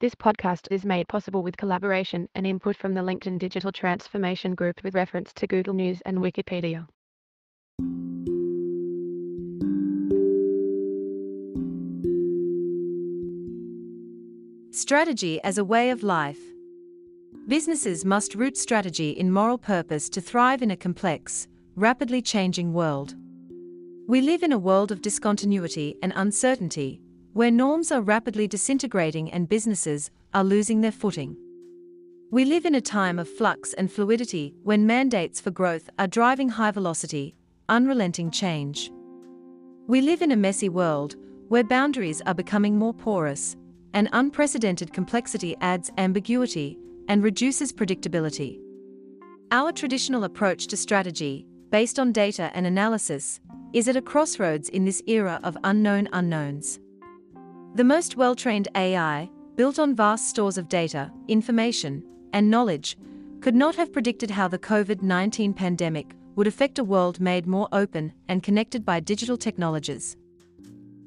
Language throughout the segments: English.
This podcast is made possible with collaboration and input from the LinkedIn Digital Transformation Group with reference to Google News and Wikipedia. Strategy as a way of life. Businesses must root strategy in moral purpose to thrive in a complex, rapidly changing world. We live in a world of discontinuity and uncertainty, where norms are rapidly disintegrating and businesses are losing their footing. We live in a time of flux and fluidity when mandates for growth are driving high velocity, unrelenting change. We live in a messy world where boundaries are becoming more porous, and unprecedented complexity adds ambiguity and reduces predictability. Our traditional approach to strategy, based on data and analysis, is at a crossroads in this era of unknown unknowns. The most well trained AI, built on vast stores of data, information, and knowledge, could not have predicted how the COVID 19 pandemic would affect a world made more open and connected by digital technologies.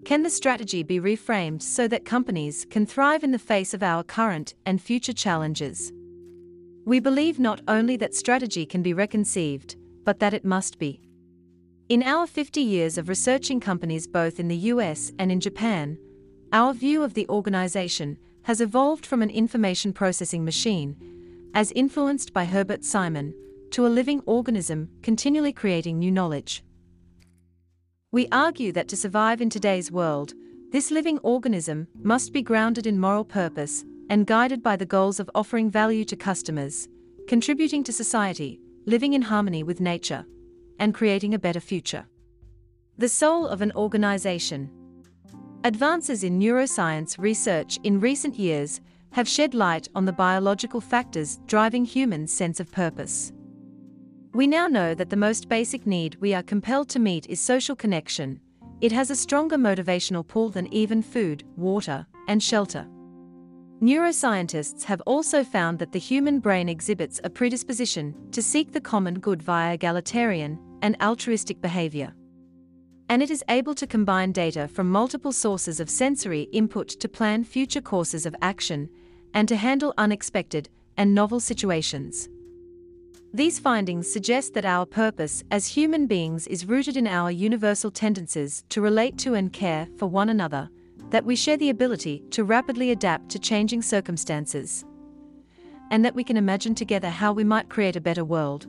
Can the strategy be reframed so that companies can thrive in the face of our current and future challenges? We believe not only that strategy can be reconceived, but that it must be. In our 50 years of researching companies both in the US and in Japan, our view of the organization has evolved from an information processing machine, as influenced by Herbert Simon, to a living organism continually creating new knowledge. We argue that to survive in today's world, this living organism must be grounded in moral purpose and guided by the goals of offering value to customers, contributing to society, living in harmony with nature, and creating a better future. The soul of an organization. Advances in neuroscience research in recent years have shed light on the biological factors driving humans' sense of purpose. We now know that the most basic need we are compelled to meet is social connection. It has a stronger motivational pull than even food, water, and shelter. Neuroscientists have also found that the human brain exhibits a predisposition to seek the common good via egalitarian and altruistic behavior and it is able to combine data from multiple sources of sensory input to plan future courses of action and to handle unexpected and novel situations. These findings suggest that our purpose as human beings is rooted in our universal tendencies to relate to and care for one another, that we share the ability to rapidly adapt to changing circumstances, and that we can imagine together how we might create a better world.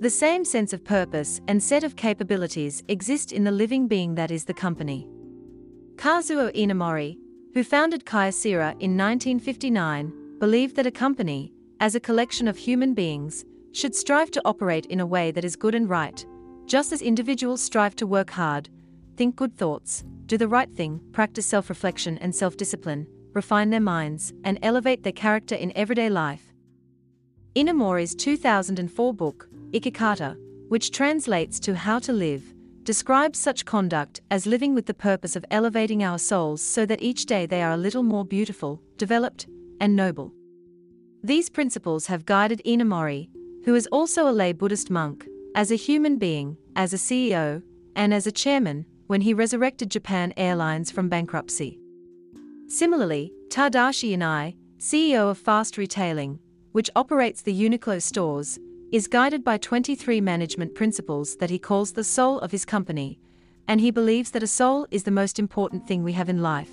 The same sense of purpose and set of capabilities exist in the living being that is the company. Kazuo Inamori, who founded Kyocera in 1959, believed that a company, as a collection of human beings, should strive to operate in a way that is good and right, just as individuals strive to work hard, think good thoughts, do the right thing, practice self reflection and self discipline, refine their minds, and elevate their character in everyday life. Inamori's 2004 book, Ikikata, which translates to how to live, describes such conduct as living with the purpose of elevating our souls so that each day they are a little more beautiful, developed, and noble. These principles have guided Inamori, who is also a lay Buddhist monk, as a human being, as a CEO, and as a chairman when he resurrected Japan Airlines from bankruptcy. Similarly, Tadashi Yanai, CEO of Fast Retailing, which operates the Uniqlo stores, is guided by 23 management principles that he calls the soul of his company, and he believes that a soul is the most important thing we have in life.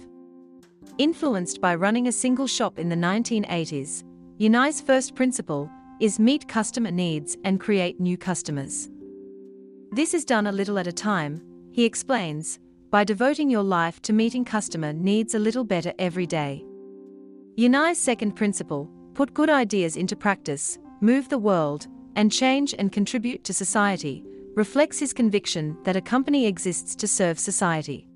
Influenced by running a single shop in the 1980s, Yanai's first principle is meet customer needs and create new customers. This is done a little at a time, he explains, by devoting your life to meeting customer needs a little better every day. Yanai's second principle put good ideas into practice, move the world, and change and contribute to society, reflects his conviction that a company exists to serve society.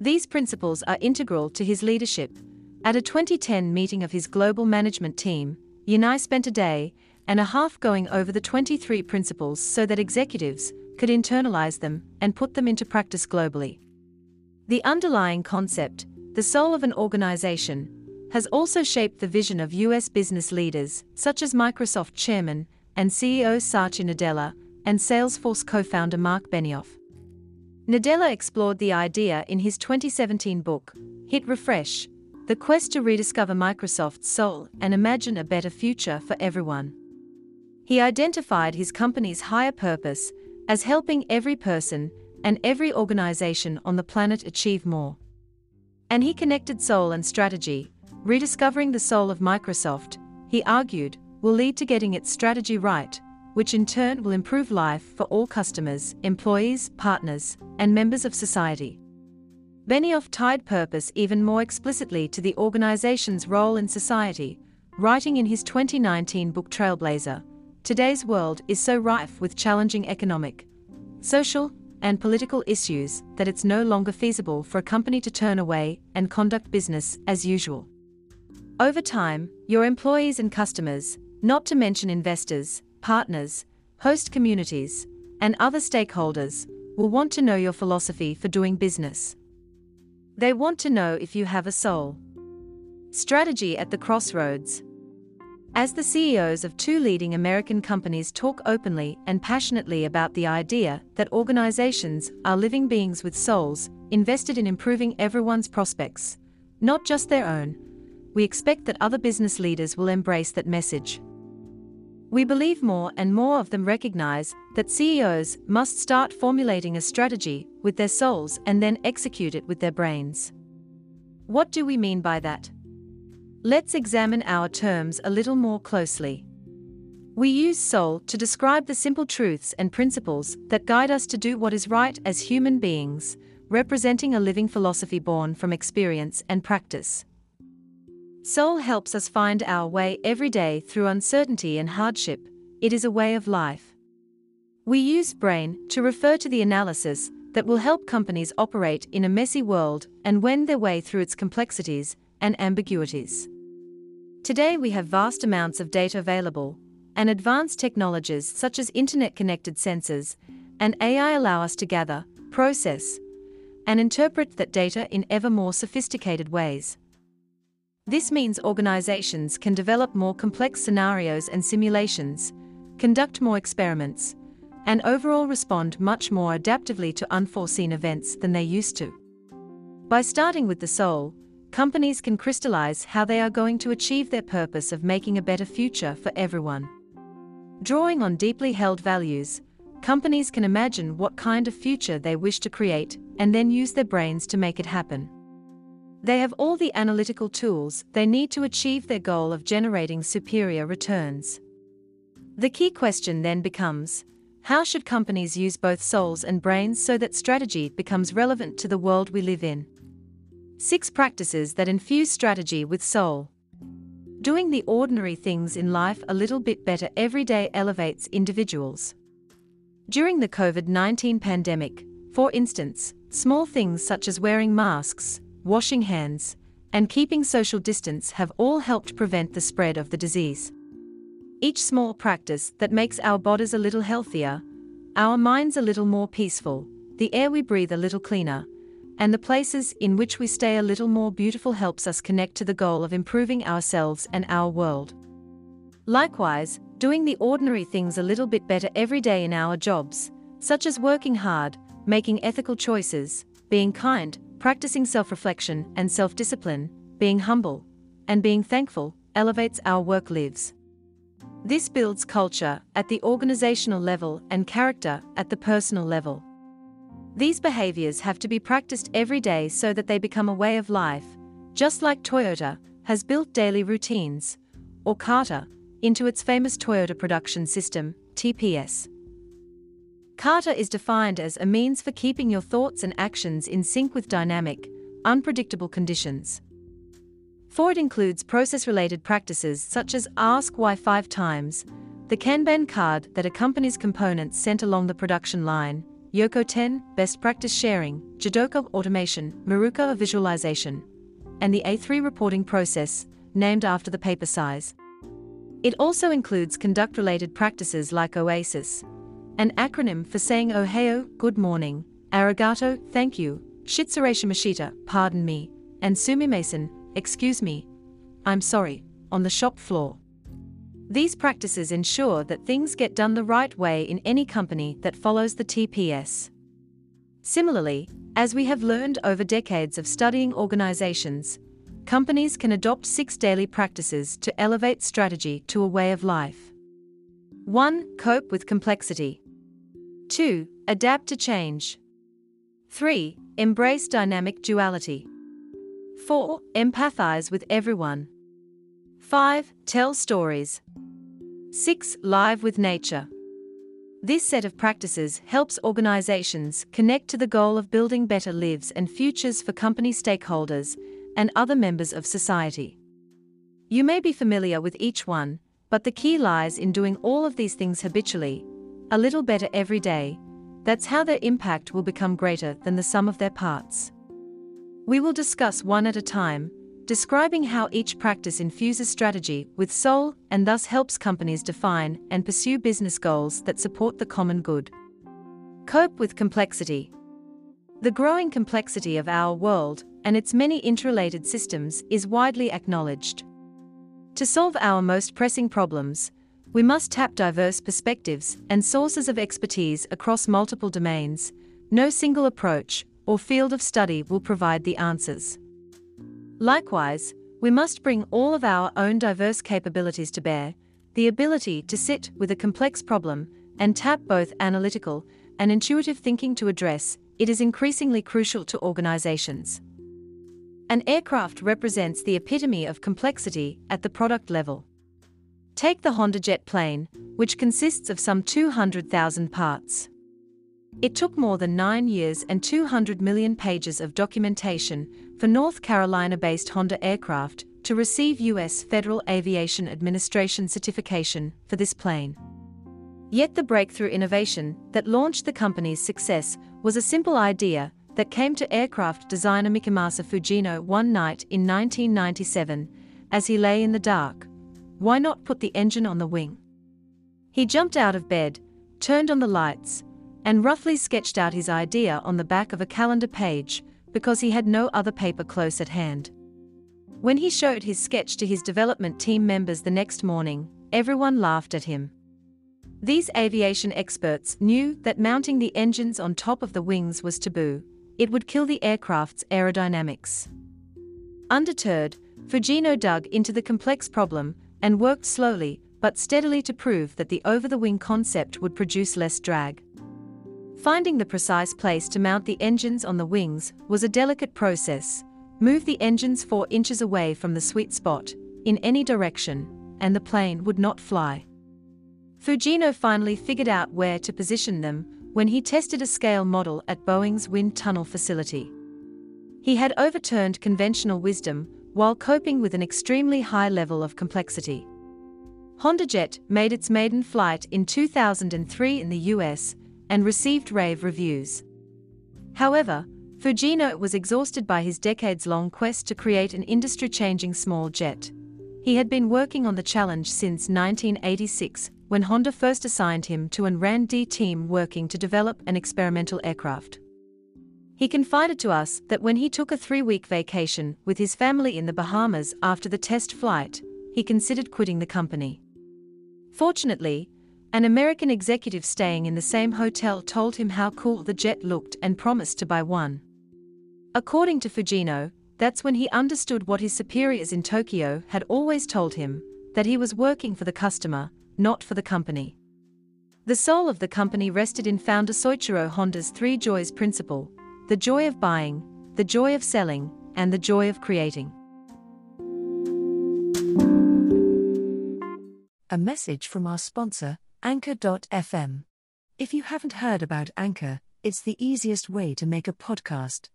These principles are integral to his leadership. At a 2010 meeting of his global management team, Yanai spent a day and a half going over the 23 principles so that executives could internalize them and put them into practice globally. The underlying concept, the soul of an organization, has also shaped the vision of US business leaders, such as Microsoft chairman and CEO Satya Nadella, and Salesforce co founder Marc Benioff. Nadella explored the idea in his 2017 book, Hit Refresh, the quest to rediscover Microsoft's soul and imagine a better future for everyone. He identified his company's higher purpose as helping every person and every organization on the planet achieve more. And he connected soul and strategy, rediscovering the soul of Microsoft, he argued, will lead to getting its strategy right, which in turn will improve life for all customers, employees, partners, and members of society. Benioff tied purpose even more explicitly to the organization's role in society, writing in his 2019 book Trailblazer Today's world is so rife with challenging economic, social, and political issues that it's no longer feasible for a company to turn away and conduct business as usual. Over time, your employees and customers, not to mention investors, partners, host communities, and other stakeholders, will want to know your philosophy for doing business. They want to know if you have a soul. Strategy at the crossroads. As the CEOs of two leading American companies talk openly and passionately about the idea that organizations are living beings with souls, invested in improving everyone's prospects, not just their own, we expect that other business leaders will embrace that message. We believe more and more of them recognize that CEOs must start formulating a strategy with their souls and then execute it with their brains. What do we mean by that? Let's examine our terms a little more closely. We use soul to describe the simple truths and principles that guide us to do what is right as human beings, representing a living philosophy born from experience and practice. Soul helps us find our way every day through uncertainty and hardship, it is a way of life. We use brain to refer to the analysis that will help companies operate in a messy world and wend their way through its complexities and ambiguities. Today we have vast amounts of data available, and advanced technologies such as internet connected sensors and AI allow us to gather, process, and interpret that data in ever more sophisticated ways. This means organizations can develop more complex scenarios and simulations, conduct more experiments, and overall respond much more adaptively to unforeseen events than they used to. By starting with the soul, companies can crystallize how they are going to achieve their purpose of making a better future for everyone. Drawing on deeply held values, companies can imagine what kind of future they wish to create and then use their brains to make it happen. They have all the analytical tools they need to achieve their goal of generating superior returns. The key question then becomes how should companies use both souls and brains so that strategy becomes relevant to the world we live in? 6 practices that infuse strategy with soul. Doing the ordinary things in life a little bit better every day elevates individuals. During the COVID 19 pandemic, for instance, small things such as wearing masks, washing hands, and keeping social distance have all helped prevent the spread of the disease. Each small practice that makes our bodies a little healthier, our minds a little more peaceful, the air we breathe a little cleaner, and the places in which we stay a little more beautiful helps us connect to the goal of improving ourselves and our world. Likewise, doing the ordinary things a little bit better every day in our jobs, such as working hard, making ethical choices, being kind, Practicing self reflection and self discipline, being humble, and being thankful elevates our work lives. This builds culture at the organizational level and character at the personal level. These behaviors have to be practiced every day so that they become a way of life, just like Toyota has built daily routines, or Kata, into its famous Toyota Production System, TPS. Kata is defined as a means for keeping your thoughts and actions in sync with dynamic, unpredictable conditions. For it includes process related practices such as Ask Why Five Times, the Kanban card that accompanies components sent along the production line, Yokoten, best practice sharing, Jidoka automation, Mieruka visualization, and the A3 reporting process, named after the paper size. It also includes conduct related practices like OASIS, an acronym for saying ohayo, good morning, arigato, thank you, shitsurei shimashita, pardon me, and sumimasen, excuse me, I'm sorry, on the shop floor. These practices ensure that things get done the right way in any company that follows the TPS. Similarly, as we have learned over decades of studying organizations, companies can adopt six daily practices to elevate strategy to a way of life. 1. Cope with complexity. 2. Adapt to change. 3. Embrace dynamic duality. 4. Empathize with everyone. 5. Tell stories. 6. Live with nature. This set of practices helps organizations connect to the goal of building better lives and futures for company stakeholders and other members of society. You may be familiar with each one, but the key lies in doing all of these things habitually, a little better every day. That's how their impact will become greater than the sum of their parts. We will discuss one at a time, describing how each practice infuses strategy with soul and thus helps companies define and pursue business goals that support the common good. Cope with complexity. The growing complexity of our world and its many interrelated systems is widely acknowledged. To solve our most pressing problems, we must tap diverse perspectives and sources of expertise across multiple domains. No single approach or field of study will provide the answers. Likewise, we must bring all of our own diverse capabilities to bear the ability to sit with a complex problem and tap both analytical and intuitive thinking to address it is increasingly crucial to organizations. An aircraft represents the epitome of complexity at the product level. Take the Honda jet plane, which consists of some 200,000 parts. It took more than nine years and 200 million pages of documentation for North Carolina based Honda Aircraft to receive U.S. Federal Aviation Administration certification for this plane. Yet the breakthrough innovation that launched the company's success was a simple idea that came to aircraft designer Michimasa Fujino one night in 1997 as he lay in the dark. Why not put the engine on the wing? He jumped out of bed, turned on the lights, and roughly sketched out his idea on the back of a calendar page because he had no other paper close at hand. When he showed his sketch to his development team members the next morning, everyone laughed at him. These aviation experts knew that mounting the engines on top of the wings was taboo, it would kill the aircraft's aerodynamics. Undeterred, Fujino dug into the complex problem and worked slowly but steadily to prove that the over the wing concept would produce less drag. Finding the precise place to mount the engines on the wings was a delicate process. Move the engines 4 inches away from the sweet spot, in any direction, and the plane would not fly. Fujino finally figured out where to position them when he tested a scale model at Boeing's wind tunnel facility. He had overturned conventional wisdom while coping with an extremely high level of complexity. HondaJet made its maiden flight in 2003 in the US and received rave reviews. However, Fujino was exhausted by his decades long quest to create an industry changing small jet. He had been working on the challenge since 1986 when Honda first assigned him to an R&D team working to develop an experimental aircraft. He confided to us that when he took a three-week vacation with his family in the Bahamas after the test flight, he considered quitting the company. Fortunately, an American executive staying in the same hotel told him how cool the jet looked and promised to buy one. According to Fujino, that's when he understood what his superiors in Tokyo had always told him that he was working for the customer, not for the company. The soul of the company rested in founder Soichiro Honda's three joys principle the joy of buying, the joy of selling, and the joy of creating. A message from our sponsor, Anchor.fm. If you haven't heard about Anchor, it's the easiest way to make a podcast.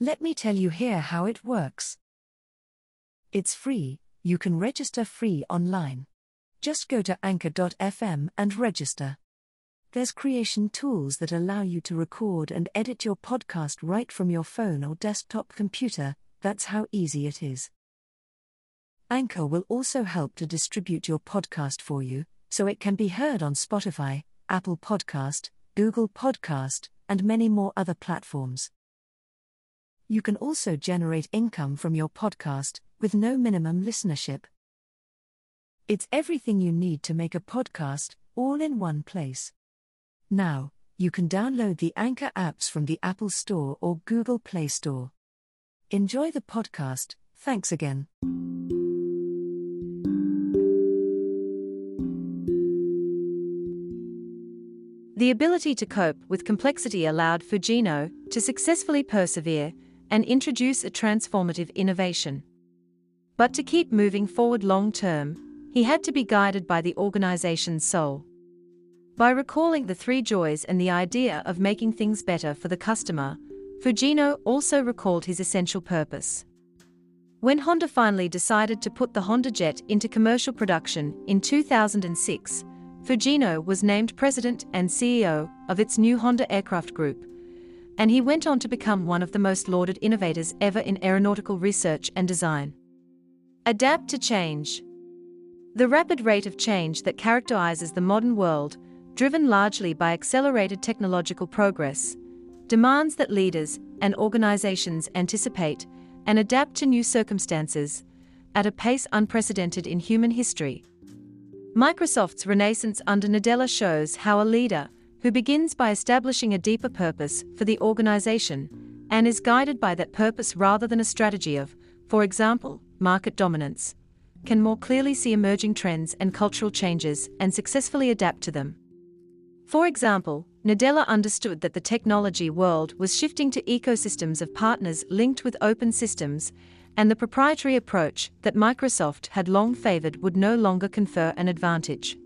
Let me tell you here how it works. It's free, you can register free online. Just go to anchor.fm and register. There's creation tools that allow you to record and edit your podcast right from your phone or desktop computer, that's how easy it is. Anchor will also help to distribute your podcast for you, so it can be heard on Spotify, Apple Podcast, Google Podcast, and many more other platforms. You can also generate income from your podcast with no minimum listenership. It's everything you need to make a podcast, all in one place. Now, you can download the Anchor apps from the Apple Store or Google Play Store. Enjoy the podcast, Thanks again. The ability to cope with complexity allowed Fujino to successfully persevere and introduce a transformative innovation. But to keep moving forward long term, he had to be guided by the organization's soul. By recalling the three joys and the idea of making things better for the customer, Fujino also recalled his essential purpose. When Honda finally decided to put the Honda Jet into commercial production in 2006, Fujino was named president and CEO of its new Honda Aircraft Group, and he went on to become one of the most lauded innovators ever in aeronautical research and design. Adapt to change. The rapid rate of change that characterizes the modern world, driven largely by accelerated technological progress, demands that leaders and organizations anticipate and adapt to new circumstances at a pace unprecedented in human history. Microsoft's renaissance under Nadella shows how a leader, who begins by establishing a deeper purpose for the organization and is guided by that purpose rather than a strategy of, for example, market dominance, can more clearly see emerging trends and cultural changes and successfully adapt to them. For example, Nadella understood that the technology world was shifting to ecosystems of partners linked with open systems, and the proprietary approach that Microsoft had long favored would no longer confer an advantage.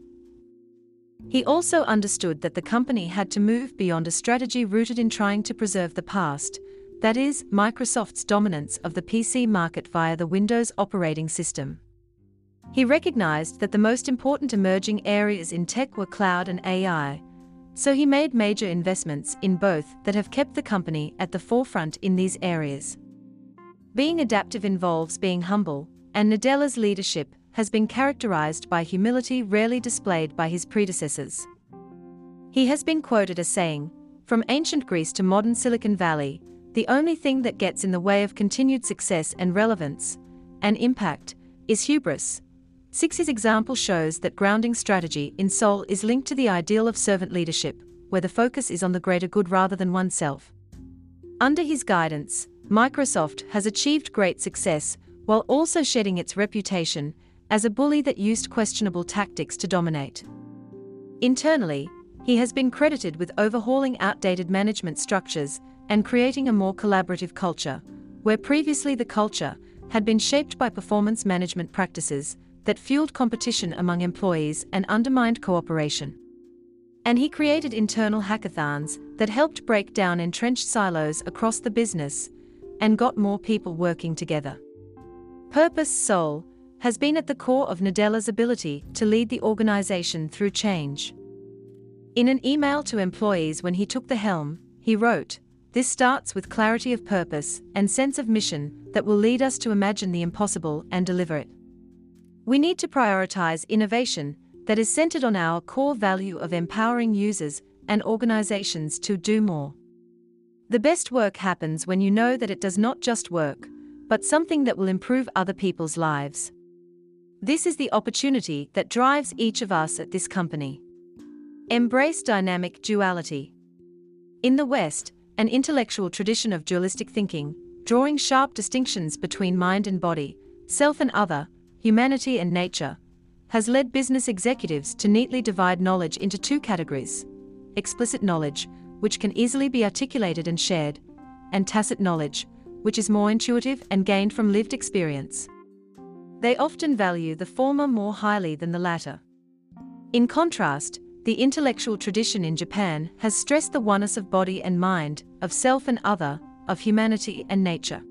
He also understood that the company had to move beyond a strategy rooted in trying to preserve the past, that is, Microsoft's dominance of the PC market via the Windows operating system. He recognized that the most important emerging areas in tech were cloud and AI, so he made major investments in both that have kept the company at the forefront in these areas. Being adaptive involves being humble, and Nadella's leadership has been characterized by humility rarely displayed by his predecessors. He has been quoted as saying, From ancient Greece to modern Silicon Valley, the only thing that gets in the way of continued success and relevance and impact is hubris. Six's example shows that grounding strategy in soul is linked to the ideal of servant leadership, where the focus is on the greater good rather than oneself. Under his guidance, Microsoft has achieved great success while also shedding its reputation as a bully that used questionable tactics to dominate. Internally, he has been credited with overhauling outdated management structures and creating a more collaborative culture, where previously the culture had been shaped by performance management practices that fueled competition among employees and undermined cooperation. And he created internal hackathons that helped break down entrenched silos across the business and got more people working together. Purpose Soul has been at the core of Nadella's ability to lead the organization through change. In an email to employees when he took the helm, he wrote, This starts with clarity of purpose and sense of mission that will lead us to imagine the impossible and deliver it. We need to prioritize innovation that is centered on our core value of empowering users and organizations to do more. The best work happens when you know that it does not just work, but something that will improve other people's lives. This is the opportunity that drives each of us at this company. Embrace dynamic duality. In the West, an intellectual tradition of dualistic thinking, drawing sharp distinctions between mind and body, self and other, humanity and nature, has led business executives to neatly divide knowledge into two categories explicit knowledge, which can easily be articulated and shared, and tacit knowledge, which is more intuitive and gained from lived experience. They often value the former more highly than the latter. In contrast, the intellectual tradition in Japan has stressed the oneness of body and mind, of self and other, of humanity and nature.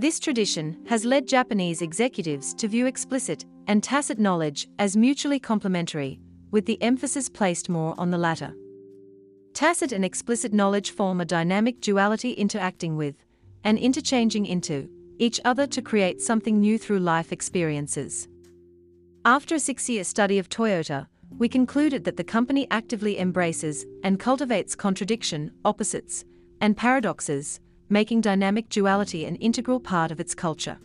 This tradition has led Japanese executives to view explicit and tacit knowledge as mutually complementary, with the emphasis placed more on the latter. Tacit and explicit knowledge form a dynamic duality interacting with, and interchanging into, each other to create something new through life experiences. After a six year study of Toyota, we concluded that the company actively embraces and cultivates contradiction, opposites, and paradoxes, making dynamic duality an integral part of its culture.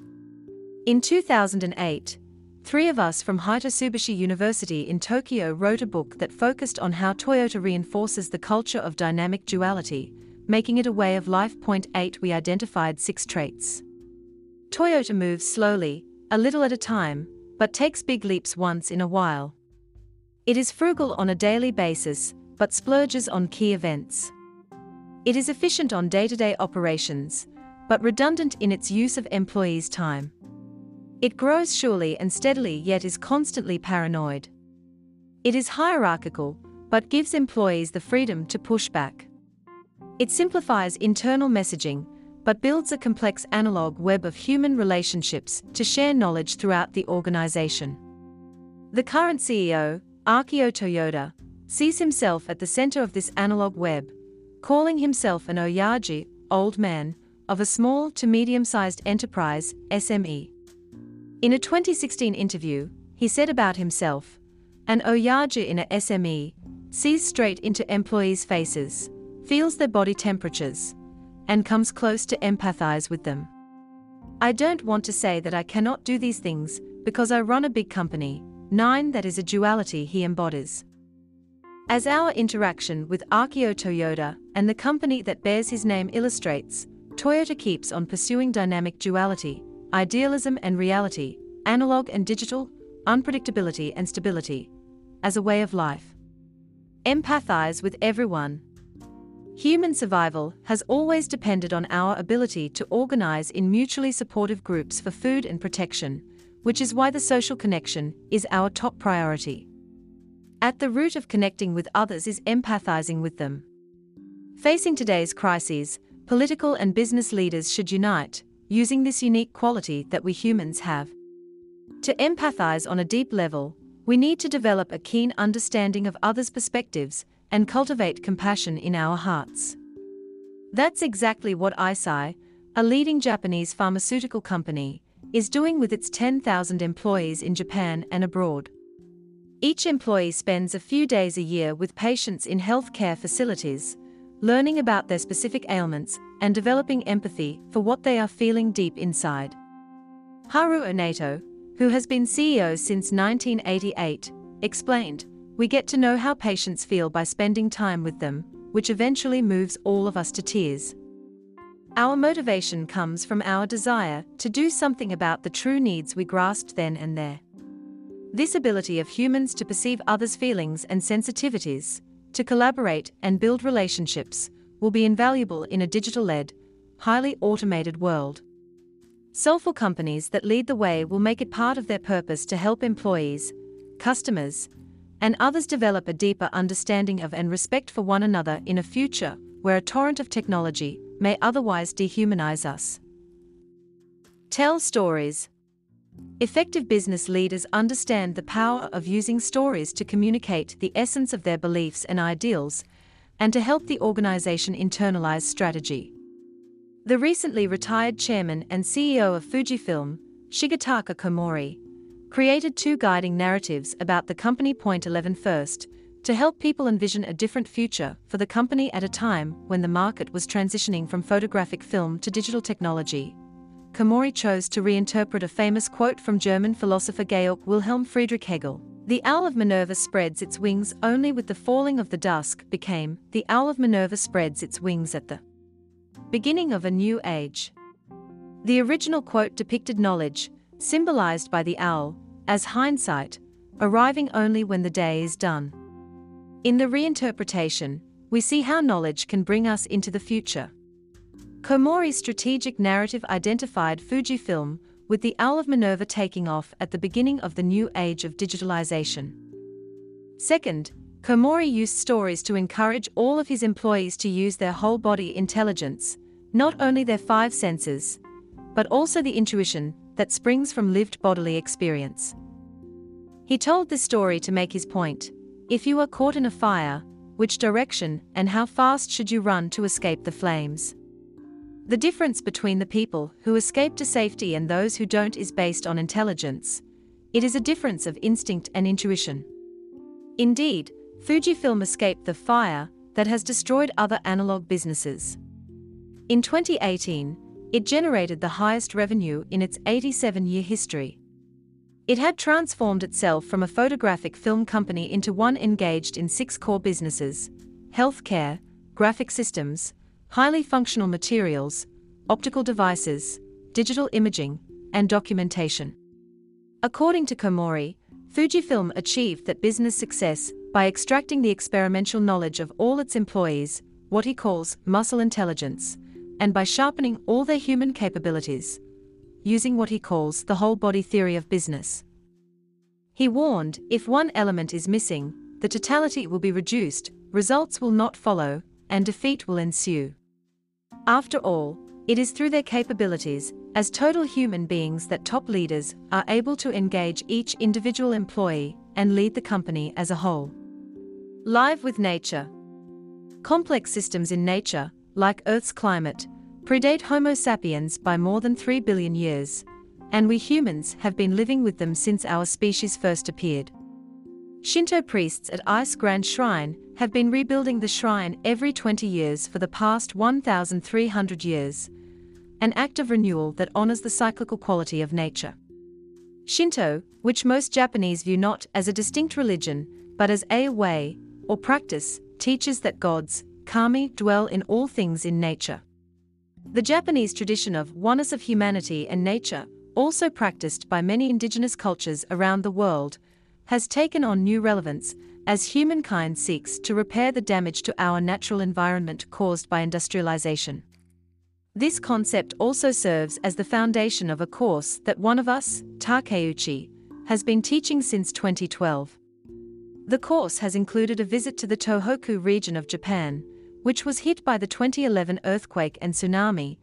In 2008, three of us from Hitotsubashi University in Tokyo wrote a book that focused on how Toyota reinforces the culture of dynamic duality, making it a way of life. Point 8 We identified six traits. Toyota moves slowly, a little at a time, but takes big leaps once in a while. It is frugal on a daily basis, but splurges on key events. It is efficient on day to day operations, but redundant in its use of employees' time. It grows surely and steadily yet is constantly paranoid. It is hierarchical, but gives employees the freedom to push back. It simplifies internal messaging, but builds a complex analog web of human relationships to share knowledge throughout the organization. The current CEO, Akio Toyoda, sees himself at the center of this analog web, calling himself an Oyaji, old man, of a small to medium sized enterprise, SME. In a 2016 interview, he said about himself An Oyaji in a SME sees straight into employees' faces, feels their body temperatures, and comes close to empathize with them. I don't want to say that I cannot do these things because I run a big company, 9 that is a duality he embodies. As our interaction with Akio Toyoda and the company that bears his name illustrates, Toyota keeps on pursuing dynamic duality, idealism and reality, analog and digital, unpredictability and stability, as a way of life. Empathize with everyone. Human survival has always depended on our ability to organize in mutually supportive groups for food and protection, which is why the social connection is our top priority. At the root of connecting with others is empathizing with them. Facing today's crises, political and business leaders should unite, using this unique quality that we humans have. To empathize on a deep level, we need to develop a keen understanding of others' perspectives and cultivate compassion in our hearts. That's exactly what Eisai, a leading Japanese pharmaceutical company, is doing with its 10,000 employees in Japan and abroad. Each employee spends a few days a year with patients in healthcare facilities, learning about their specific ailments and developing empathy for what they are feeling deep inside. Haruo Naito, who has been CEO since 1988, explained We get to know how patients feel by spending time with them, which eventually moves all of us to tears. Our motivation comes from our desire to do something about the true needs we grasped then and there. This ability of humans to perceive others' feelings and sensitivities, to collaborate and build relationships, will be invaluable in a digital led, highly automated world. Soulful companies that lead the way will make it part of their purpose to help employees, customers, and others develop a deeper understanding of and respect for one another in a future where a torrent of technology may otherwise dehumanize us. Tell stories. Effective business leaders understand the power of using stories to communicate the essence of their beliefs and ideals, and to help the organization internalize strategy. The recently retired chairman and CEO of Fujifilm, Shigetaka Komori, created two guiding narratives about the company Point 11 first, to help people envision a different future for the company at a time when the market was transitioning from photographic film to digital technology. Komori chose to reinterpret a famous quote from German philosopher Georg Wilhelm Friedrich Hegel. The owl of Minerva spreads its wings only with the falling of the dusk became, the owl of Minerva spreads its wings at the beginning of a new age. The original quote depicted knowledge, symbolized by the owl, as hindsight, arriving only when the day is done. In the reinterpretation, we see how knowledge can bring us into the future. Komori's strategic narrative identified Fujifilm with the Owl of Minerva taking off at the beginning of the new age of digitalization. Second, Komori used stories to encourage all of his employees to use their whole body intelligence, not only their five senses, but also the intuition that springs from lived bodily experience. He told this story to make his point if you are caught in a fire, which direction and how fast should you run to escape the flames? The difference between the people who escape to safety and those who don't is based on intelligence. It is a difference of instinct and intuition. Indeed, Fujifilm escaped the fire that has destroyed other analog businesses. In 2018, it generated the highest revenue in its 87 year history. It had transformed itself from a photographic film company into one engaged in six core businesses healthcare, graphic systems, highly functional materials, optical devices, digital imaging, and documentation. According to Komori, Fujifilm achieved that business success by extracting the experimental knowledge of all its employees, what he calls muscle intelligence, and by sharpening all their human capabilities, using what he calls the whole body theory of business. He warned if one element is missing, the totality will be reduced, results will not follow, and defeat will ensue. After all, it is through their capabilities, as total human beings, that top leaders are able to engage each individual employee and lead the company as a whole. Live with nature. Complex systems in nature, like Earth's climate, predate Homo sapiens by more than 3 billion years, and we humans have been living with them since our species first appeared. Shinto priests at Ise Grand Shrine have been rebuilding the shrine every 20 years for the past 1,300 years, an act of renewal that honors the cyclical quality of nature. Shinto, which most Japanese view not as a distinct religion, but as a way, or practice, teaches that gods, kami, dwell in all things in nature. The Japanese tradition of oneness of humanity and nature, also practiced by many indigenous cultures around the world, has taken on new relevance as humankind seeks to repair the damage to our natural environment caused by industrialization. This concept also serves as the foundation of a course that one of us, Takeuchi, has been teaching since 2012. The course has included a visit to the Tohoku region of Japan, which was hit by the 2011 earthquake and tsunami,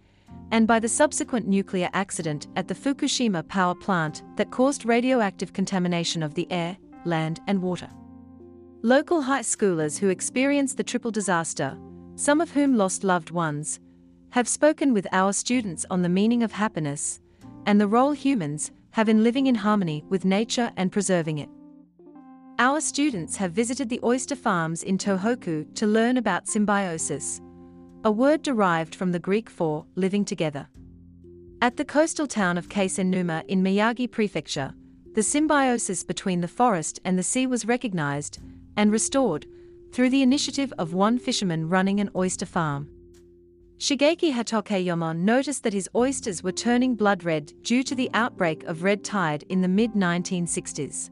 and by the subsequent nuclear accident at the Fukushima power plant that caused radioactive contamination of the air, land, and water. Local high schoolers who experienced the triple disaster, some of whom lost loved ones, have spoken with our students on the meaning of happiness and the role humans have in living in harmony with nature and preserving it. Our students have visited the oyster farms in Tohoku to learn about symbiosis, a word derived from the Greek for living together. At the coastal town of Kesennuma in Miyagi Prefecture, the symbiosis between the forest and the sea was recognized and restored through the initiative of one fisherman running an oyster farm. Shigeki Hatakeyama noticed that his oysters were turning blood red due to the outbreak of red tide in the mid 1960s.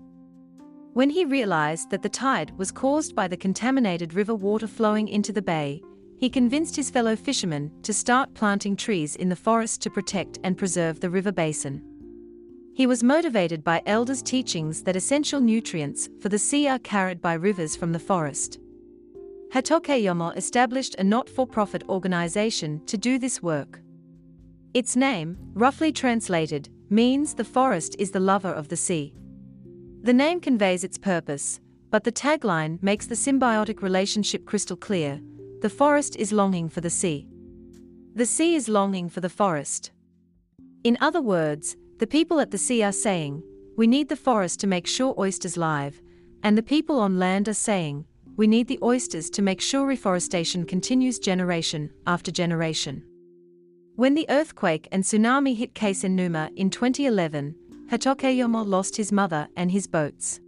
When he realized that the tide was caused by the contaminated river water flowing into the bay, he convinced his fellow fishermen to start planting trees in the forest to protect and preserve the river basin. He was motivated by elders' teachings that essential nutrients for the sea are carried by rivers from the forest. Hatakeyama established a not-for-profit organization to do this work. Its name, roughly translated, means the forest is the lover of the sea. The name conveys its purpose, but the tagline makes the symbiotic relationship crystal clear. The forest is longing for the sea. The sea is longing for the forest. In other words, the people at the sea are saying, We need the forest to make sure oysters live, and the people on land are saying, We need the oysters to make sure reforestation continues generation after generation. When the earthquake and tsunami hit Kesennuma in 2011, Hatakeyama lost his mother and his boats.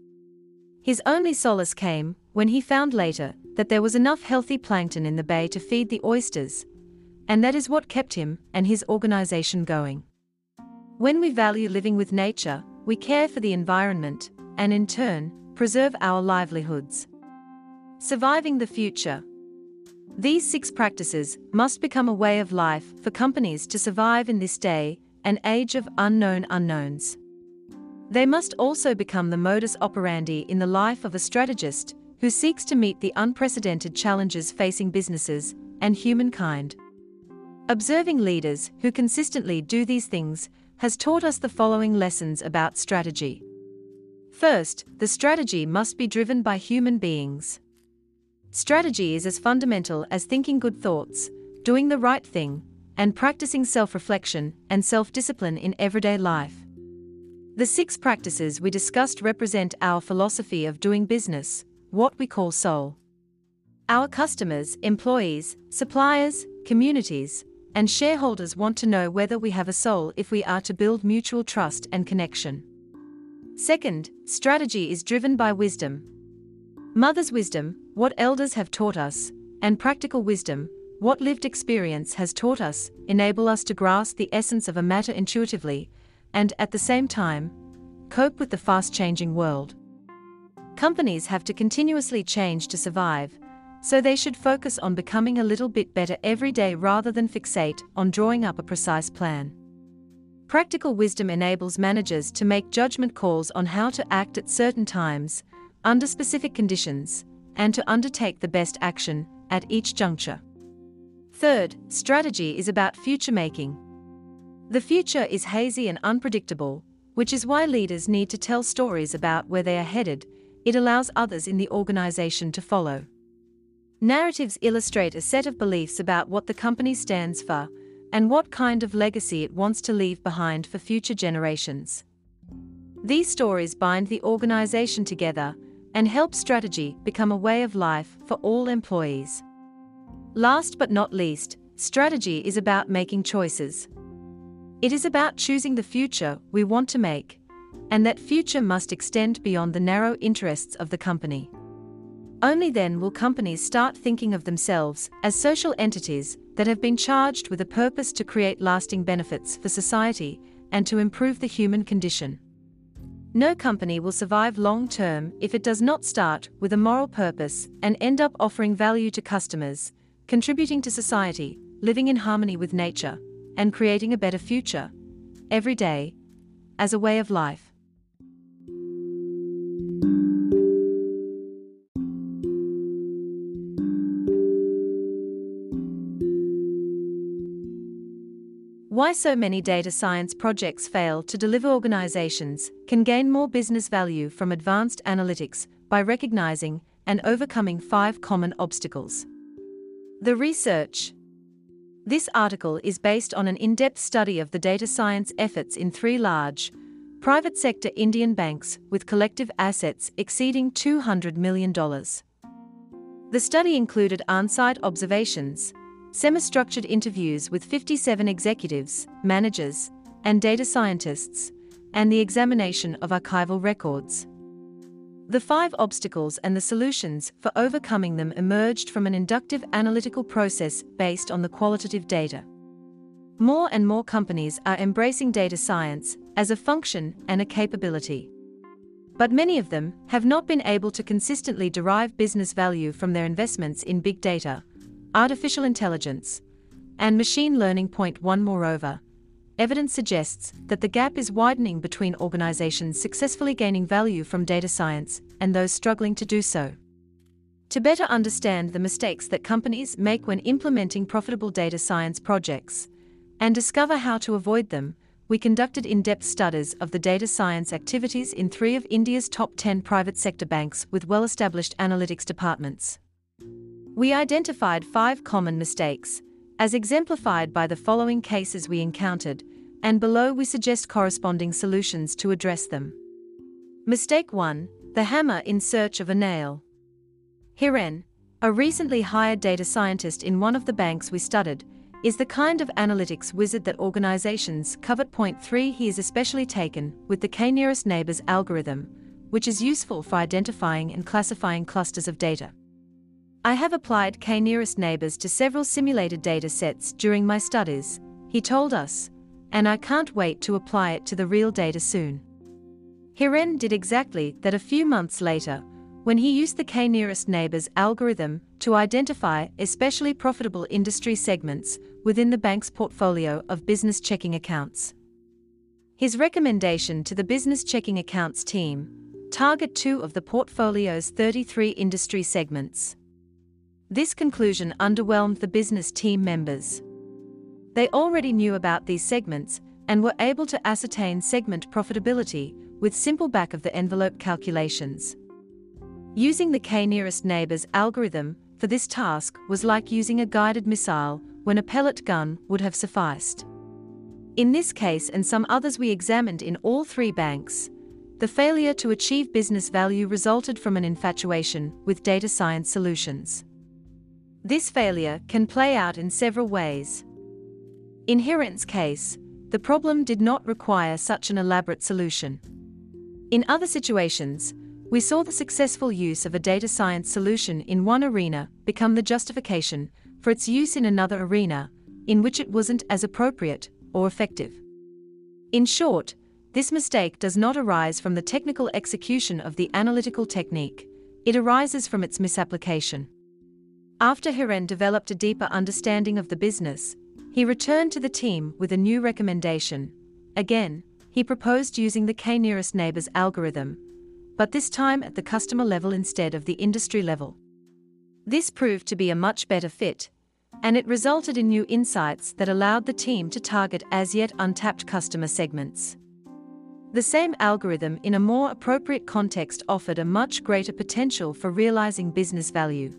His only solace came when he found later that there was enough healthy plankton in the bay to feed the oysters, and that is what kept him and his organization going. When we value living with nature, we care for the environment, and in turn, preserve our livelihoods. Surviving the future. These six practices must become a way of life for companies to survive in this day, an age of unknown unknowns. They must also become the modus operandi in the life of a strategist who seeks to meet the unprecedented challenges facing businesses and humankind. Observing leaders who consistently do these things has taught us the following lessons about strategy. First, the strategy must be driven by human beings. Strategy is as fundamental as thinking good thoughts, doing the right thing, and practicing self reflection and self discipline in everyday life. The six practices we discussed represent our philosophy of doing business, what we call soul. Our customers, employees, suppliers, communities, and shareholders want to know whether we have a soul if we are to build mutual trust and connection. Second, strategy is driven by wisdom. Mother's wisdom, what elders have taught us, and practical wisdom, what lived experience has taught us, enable us to grasp the essence of a matter intuitively, and at the same time, cope with the fast changing world. Companies have to continuously change to survive, so they should focus on becoming a little bit better every day rather than fixate on drawing up a precise plan. Practical wisdom enables managers to make judgment calls on how to act at certain times, under specific conditions, and to undertake the best action at each juncture. Third, strategy is about future making. The future is hazy and unpredictable, which is why leaders need to tell stories about where they are headed. It allows others in the organization to follow. Narratives illustrate a set of beliefs about what the company stands for and what kind of legacy it wants to leave behind for future generations. These stories bind the organization together and help strategy become a way of life for all employees. Last but not least, strategy is about making choices. It is about choosing the future we want to make, and that future must extend beyond the narrow interests of the company. Only then will companies start thinking of themselves as social entities that have been charged with a purpose to create lasting benefits for society and to improve the human condition. No company will survive long term if it does not start with a moral purpose and end up offering value to customers, contributing to society, living in harmony with nature, and creating a better future every day as a way of life. Why so many data science projects fail to deliver organizations can gain more business value from advanced analytics by recognizing and overcoming five common obstacles. The research. This article is based on an in depth study of the data science efforts in three large, private sector Indian banks with collective assets exceeding $200 million. The study included on site observations semi-structured interviews with 57 executives, managers, and data scientists, and the examination of archival records. The five obstacles and the solutions for overcoming them emerged from an inductive analytical process based on the qualitative data. More and more companies are embracing data science as a function and a capability. But many of them have not been able to consistently derive business value from their investments in big data, artificial intelligence, and machine learning. Point one Moreover, evidence suggests that the gap is widening between organizations successfully gaining value from data science and those struggling to do so. To better understand the mistakes that companies make when implementing profitable data science projects and discover how to avoid them, we conducted in depth studies of the data science activities in three of India's top 10 private sector banks with well established analytics departments. We identified five common mistakes, as exemplified by the following cases we encountered, and below we suggest corresponding solutions to address them. Mistake 1 The hammer in search of a nail. Hiren, a recently hired data scientist in one of the banks we studied, is the kind of analytics wizard that organizations covet. Point 3 He is especially taken with the K nearest neighbors algorithm, which is useful for identifying and classifying clusters of data. I have applied K nearest neighbors to several simulated data sets during my studies, he told us, and I can't wait to apply it to the real data soon. Hiren did exactly that a few months later, when he used the K nearest neighbors algorithm to identify especially profitable industry segments within the bank's portfolio of business checking accounts. His recommendation to the business checking accounts team target two of the portfolio's 33 industry segments. This conclusion underwhelmed the business team members. They already knew about these segments and were able to ascertain segment profitability with simple back of the envelope calculations. Using the K nearest neighbors algorithm for this task was like using a guided missile when a pellet gun would have sufficed. In this case and some others we examined in all three banks, the failure to achieve business value resulted from an infatuation with data science solutions. This failure can play out in several ways. In case, the problem did not require such an elaborate solution. In other situations, we saw the successful use of a data science solution in one arena become the justification for its use in another arena, in which it wasn't as appropriate or effective. In short, this mistake does not arise from the technical execution of the analytical technique, it arises from its misapplication. After Hiren developed a deeper understanding of the business, he returned to the team with a new recommendation. Again, he proposed using the K nearest neighbors algorithm, but this time at the customer level instead of the industry level. This proved to be a much better fit, and it resulted in new insights that allowed the team to target as yet untapped customer segments. The same algorithm in a more appropriate context offered a much greater potential for realizing business value.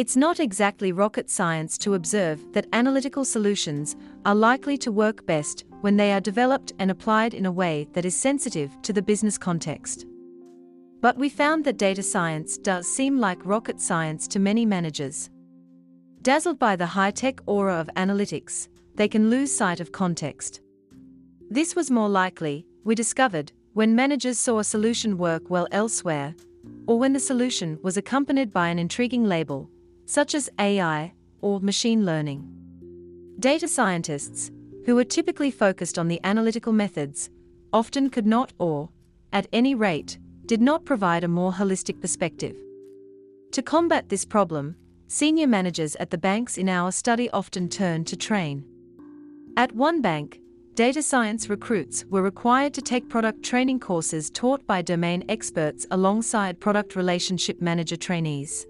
It's not exactly rocket science to observe that analytical solutions are likely to work best when they are developed and applied in a way that is sensitive to the business context. But we found that data science does seem like rocket science to many managers. Dazzled by the high tech aura of analytics, they can lose sight of context. This was more likely, we discovered, when managers saw a solution work well elsewhere, or when the solution was accompanied by an intriguing label, such as AI or machine learning. Data scientists, who were typically focused on the analytical methods, often could not or, at any rate, did not provide a more holistic perspective. To combat this problem, senior managers at the banks in our study often turned to train. At one bank, data science recruits were required to take product training courses taught by domain experts alongside product relationship manager trainees.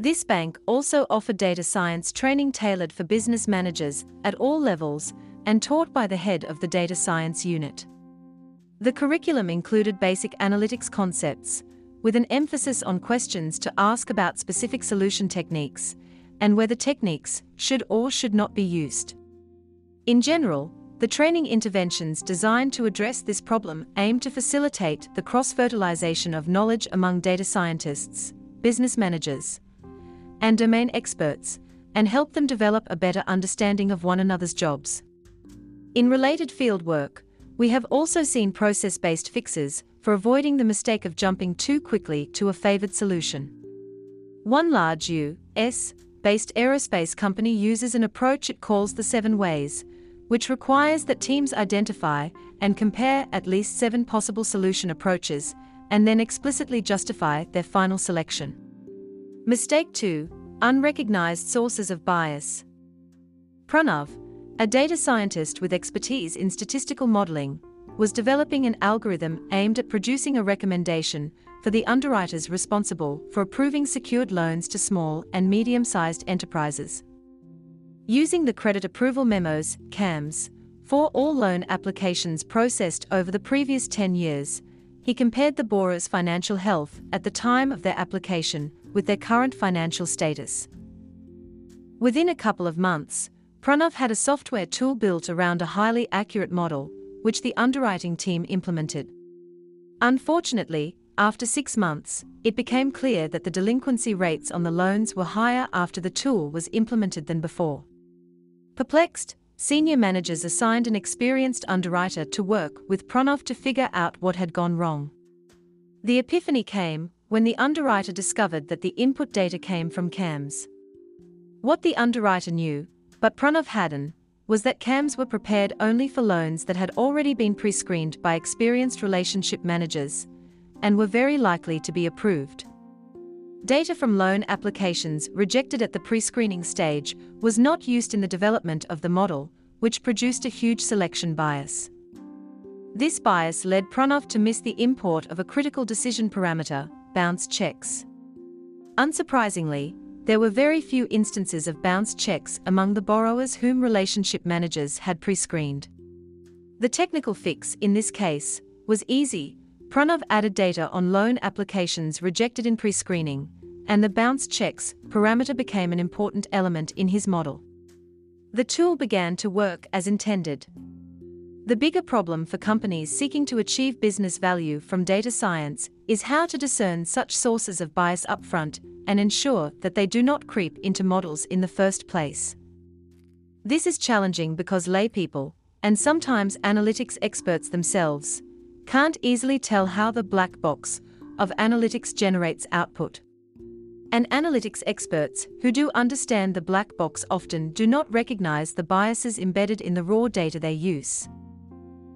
This bank also offered data science training tailored for business managers at all levels and taught by the head of the data science unit. The curriculum included basic analytics concepts, with an emphasis on questions to ask about specific solution techniques and whether techniques should or should not be used. In general, the training interventions designed to address this problem aim to facilitate the cross fertilization of knowledge among data scientists, business managers, and domain experts, and help them develop a better understanding of one another's jobs. In related field work, we have also seen process based fixes for avoiding the mistake of jumping too quickly to a favored solution. One large U.S. based aerospace company uses an approach it calls the seven ways, which requires that teams identify and compare at least seven possible solution approaches and then explicitly justify their final selection. Mistake 2 Unrecognized sources of bias. Pranav, a data scientist with expertise in statistical modeling, was developing an algorithm aimed at producing a recommendation for the underwriters responsible for approving secured loans to small and medium sized enterprises. Using the Credit Approval Memos, CAMs, for all loan applications processed over the previous 10 years, he compared the borrower's financial health at the time of their application with their current financial status. Within a couple of months, Pranav had a software tool built around a highly accurate model, which the underwriting team implemented. Unfortunately, after six months, it became clear that the delinquency rates on the loans were higher after the tool was implemented than before. Perplexed, senior managers assigned an experienced underwriter to work with Pranav to figure out what had gone wrong. The epiphany came when the underwriter discovered that the input data came from CAMs. What the underwriter knew but Pranav hadn't, was that CAMs were prepared only for loans that had already been pre screened by experienced relationship managers and were very likely to be approved. Data from loan applications rejected at the pre screening stage was not used in the development of the model, which produced a huge selection bias. This bias led Pranav to miss the import of a critical decision parameter, bounce checks. Unsurprisingly, there were very few instances of bounced checks among the borrowers whom relationship managers had pre screened. The technical fix in this case was easy. Pranav added data on loan applications rejected in pre screening, and the bounced checks parameter became an important element in his model. The tool began to work as intended. The bigger problem for companies seeking to achieve business value from data science is how to discern such sources of bias upfront and ensure that they do not creep into models in the first place. This is challenging because laypeople, and sometimes analytics experts themselves, can't easily tell how the black box of analytics generates output. And analytics experts, who do understand the black box, often do not recognize the biases embedded in the raw data they use.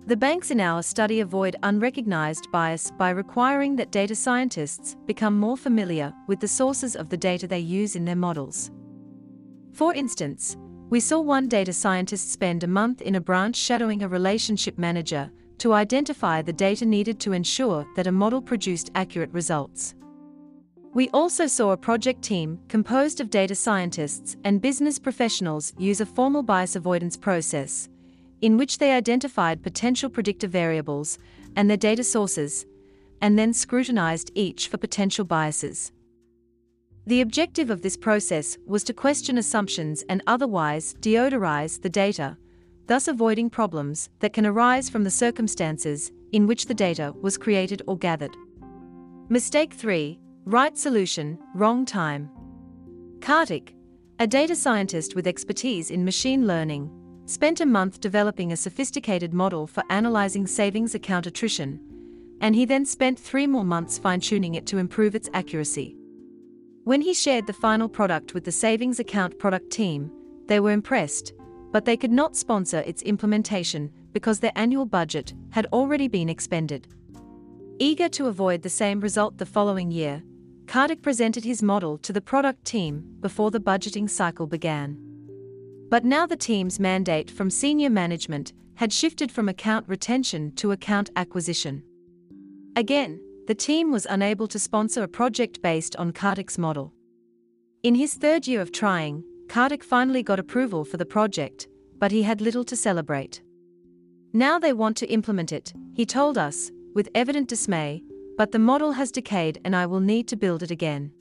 The banks in our study avoid unrecognized bias by requiring that data scientists become more familiar with the sources of the data they use in their models. For instance, we saw one data scientist spend a month in a branch shadowing a relationship manager to identify the data needed to ensure that a model produced accurate results. We also saw a project team composed of data scientists and business professionals use a formal bias avoidance process in which they identified potential predictor variables and their data sources, and then scrutinized each for potential biases. The objective of this process was to question assumptions and otherwise deodorize the data, thus avoiding problems that can arise from the circumstances in which the data was created or gathered. Mistake 3 Right solution, wrong time. Kartik, a data scientist with expertise in machine learning, spent a month developing a sophisticated model for analyzing savings account attrition, and he then spent three more months fine tuning it to improve its accuracy. When he shared the final product with the savings account product team, they were impressed, but they could not sponsor its implementation because their annual budget had already been expended. Eager to avoid the same result the following year, Kartik presented his model to the product team before the budgeting cycle began. But now the team's mandate from senior management had shifted from account retention to account acquisition. Again, the team was unable to sponsor a project based on Kartik's model. In his third year of trying, Kartik finally got approval for the project, but he had little to celebrate. Now they want to implement it, he told us, with evident dismay, but the model has decayed and I will need to build it again.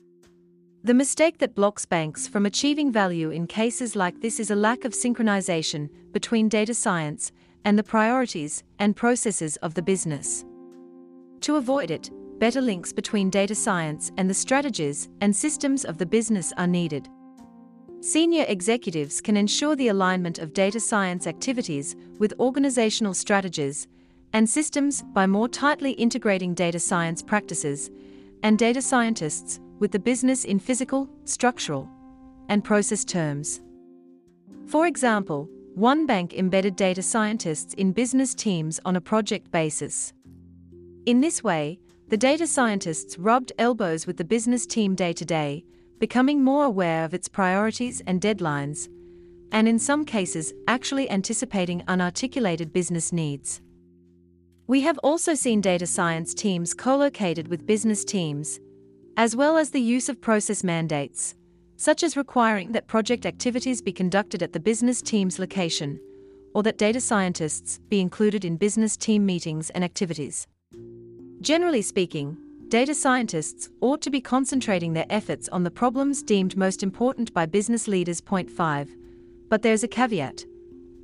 The mistake that blocks banks from achieving value in cases like this is a lack of synchronization between data science and the priorities and processes of the business. To avoid it, better links between data science and the strategies and systems of the business are needed. Senior executives can ensure the alignment of data science activities with organizational strategies and systems by more tightly integrating data science practices and data scientists with the business in physical, structural, and process terms. For example, one bank embedded data scientists in business teams on a project basis. In this way, the data scientists rubbed elbows with the business team day to day, becoming more aware of its priorities and deadlines, and in some cases, actually anticipating unarticulated business needs. We have also seen data science teams co located with business teams, as well as the use of process mandates, such as requiring that project activities be conducted at the business team's location, or that data scientists be included in business team meetings and activities. Generally speaking, data scientists ought to be concentrating their efforts on the problems deemed most important by business leaders. Point 5. But there's a caveat.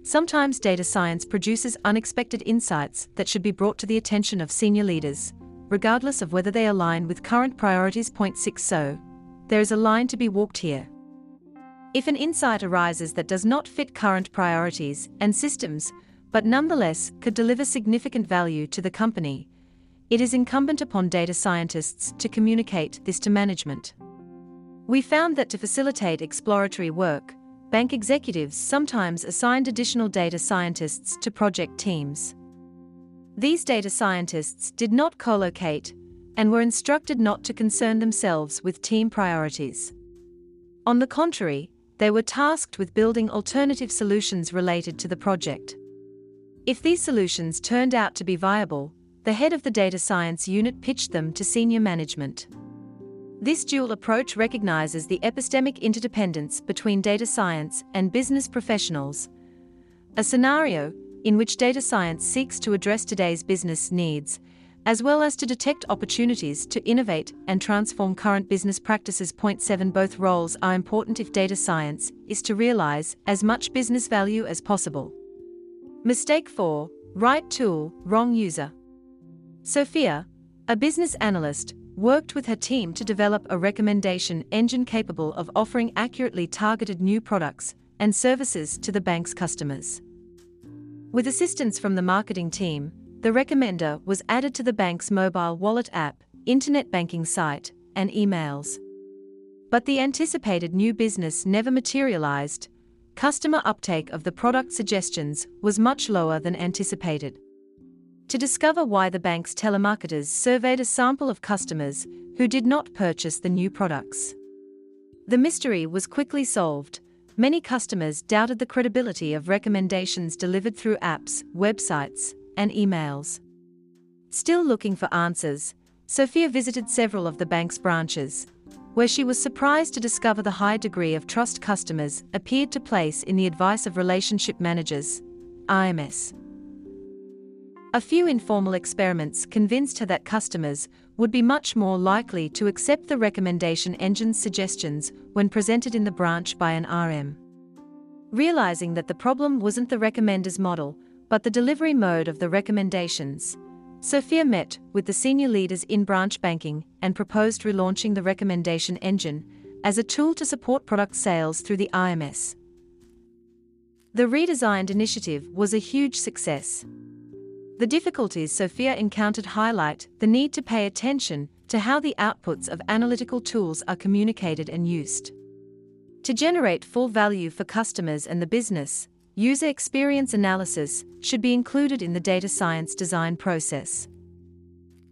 Sometimes data science produces unexpected insights that should be brought to the attention of senior leaders regardless of whether they align with current priorities. Point 6 So, there is a line to be walked here. If an insight arises that does not fit current priorities and systems, but nonetheless could deliver significant value to the company, it is incumbent upon data scientists to communicate this to management. We found that to facilitate exploratory work, bank executives sometimes assigned additional data scientists to project teams. These data scientists did not co-locate and were instructed not to concern themselves with team priorities. On the contrary, they were tasked with building alternative solutions related to the project. If these solutions turned out to be viable, the head of the data science unit pitched them to senior management. This dual approach recognizes the epistemic interdependence between data science and business professionals, a scenario in which data science seeks to address today's business needs, as well as to detect opportunities to innovate and transform current business practices. Point 7 Both roles are important if data science is to realize as much business value as possible. Mistake 4 Right tool, wrong user. Sophia, a business analyst, worked with her team to develop a recommendation engine capable of offering accurately targeted new products and services to the bank's customers. With assistance from the marketing team, the recommender was added to the bank's mobile wallet app, internet banking site, and emails. But the anticipated new business never materialized. Customer uptake of the product suggestions was much lower than anticipated. To discover why the bank's telemarketers surveyed a sample of customers who did not purchase the new products. The mystery was quickly solved. Many customers doubted the credibility of recommendations delivered through apps, websites, and emails. Still looking for answers, Sophia visited several of the bank's branches, where she was surprised to discover the high degree of trust customers appeared to place in the advice of relationship managers, RMs. A few informal experiments convinced her that customers would be much more likely to accept the recommendation engine's suggestions when presented in the branch by an RM. Realizing that the problem wasn't the recommender's model, but the delivery mode of the recommendations, Sophia met with the senior leaders in branch banking and proposed relaunching the recommendation engine as a tool to support product sales through the RMs. The redesigned initiative was a huge success. The difficulties Sophia encountered highlight the need to pay attention to how the outputs of analytical tools are communicated and used. To generate full value for customers and the business, User experience analysis should be included in the data science design process.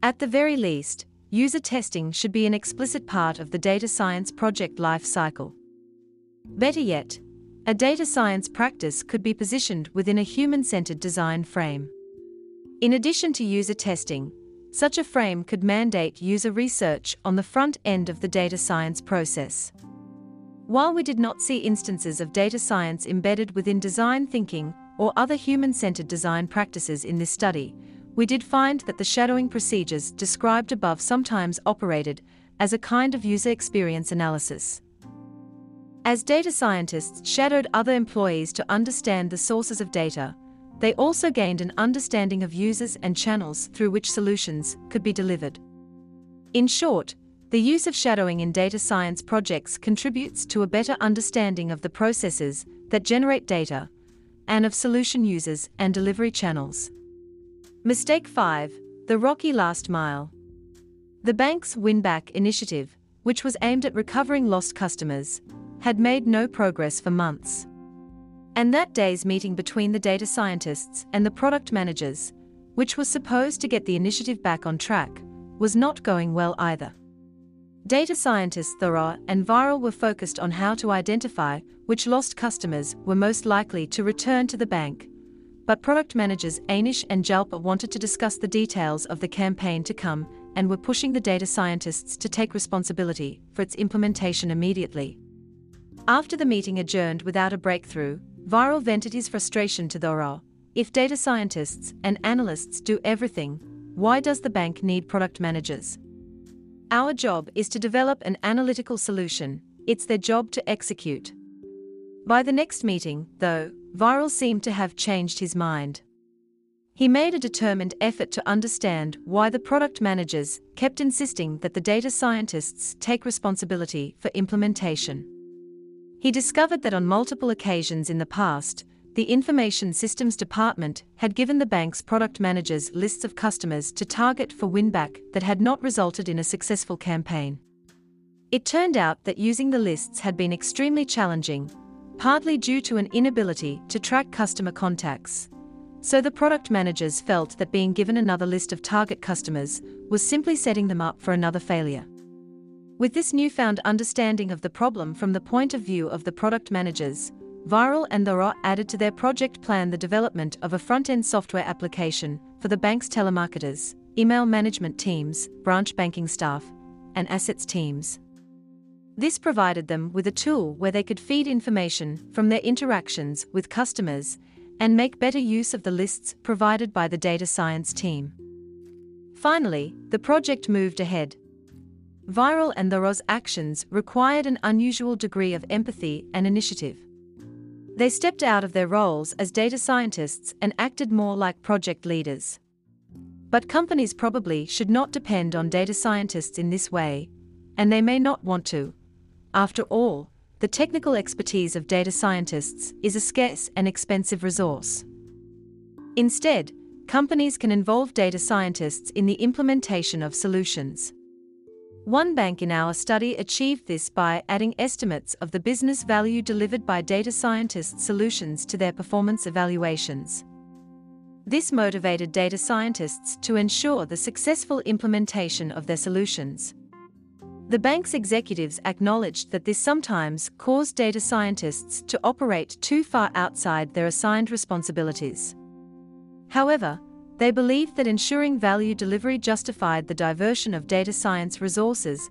At the very least, user testing should be an explicit part of the data science project life cycle. Better yet, a data science practice could be positioned within a human centered design frame. In addition to user testing, such a frame could mandate user research on the front end of the data science process. While we did not see instances of data science embedded within design thinking or other human centered design practices in this study, we did find that the shadowing procedures described above sometimes operated as a kind of user experience analysis. As data scientists shadowed other employees to understand the sources of data, they also gained an understanding of users and channels through which solutions could be delivered. In short, the use of shadowing in data science projects contributes to a better understanding of the processes that generate data and of solution users and delivery channels. Mistake 5 The Rocky Last Mile. The bank's Winback initiative, which was aimed at recovering lost customers, had made no progress for months. And that day's meeting between the data scientists and the product managers, which was supposed to get the initiative back on track, was not going well either. Data scientists Thora and Viral were focused on how to identify which lost customers were most likely to return to the bank. But product managers Anish and Jalpa wanted to discuss the details of the campaign to come and were pushing the data scientists to take responsibility for its implementation immediately. After the meeting adjourned without a breakthrough, Viral vented his frustration to Thora. If data scientists and analysts do everything, why does the bank need product managers? Our job is to develop an analytical solution, it's their job to execute. By the next meeting, though, Viral seemed to have changed his mind. He made a determined effort to understand why the product managers kept insisting that the data scientists take responsibility for implementation. He discovered that on multiple occasions in the past, the Information Systems Department had given the bank's product managers lists of customers to target for winback that had not resulted in a successful campaign. It turned out that using the lists had been extremely challenging, partly due to an inability to track customer contacts. So the product managers felt that being given another list of target customers was simply setting them up for another failure. With this newfound understanding of the problem from the point of view of the product managers, Viral and Thora added to their project plan the development of a front-end software application for the bank's telemarketers, email management teams, branch banking staff, and assets teams. This provided them with a tool where they could feed information from their interactions with customers and make better use of the lists provided by the data science team. Finally, the project moved ahead. Viral and Thora's actions required an unusual degree of empathy and initiative. They stepped out of their roles as data scientists and acted more like project leaders. But companies probably should not depend on data scientists in this way, and they may not want to. After all, the technical expertise of data scientists is a scarce and expensive resource. Instead, companies can involve data scientists in the implementation of solutions. One bank in our study achieved this by adding estimates of the business value delivered by data scientists' solutions to their performance evaluations. This motivated data scientists to ensure the successful implementation of their solutions. The bank's executives acknowledged that this sometimes caused data scientists to operate too far outside their assigned responsibilities. However, they believed that ensuring value delivery justified the diversion of data science resources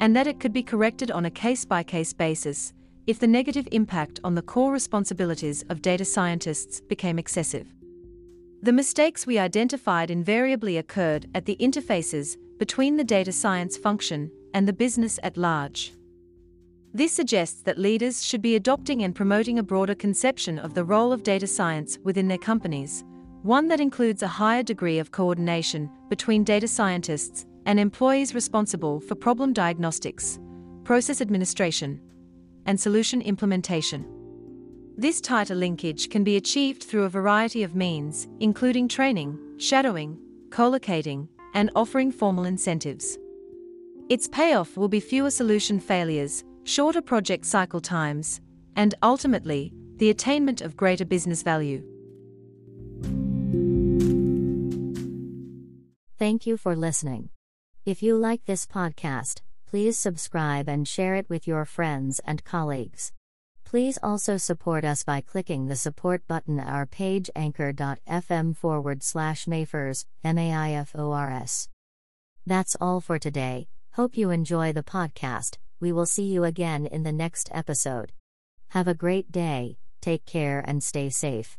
and that it could be corrected on a case by case basis if the negative impact on the core responsibilities of data scientists became excessive. The mistakes we identified invariably occurred at the interfaces between the data science function and the business at large. This suggests that leaders should be adopting and promoting a broader conception of the role of data science within their companies one that includes a higher degree of coordination between data scientists and employees responsible for problem diagnostics, process administration, and solution implementation. This tighter linkage can be achieved through a variety of means, including training, shadowing, co-locating, and offering formal incentives. Its payoff will be fewer solution failures, shorter project cycle times, and ultimately, the attainment of greater business value. Thank you for listening. If you like this podcast, please subscribe and share it with your friends and colleagues. Please also support us by clicking the support button at our page anchor.fm forward slash maifors, M-A-I-F-O-R-S. That's all for today. Hope you enjoy the podcast. We will see you again in the next episode. Have a great day, take care and stay safe.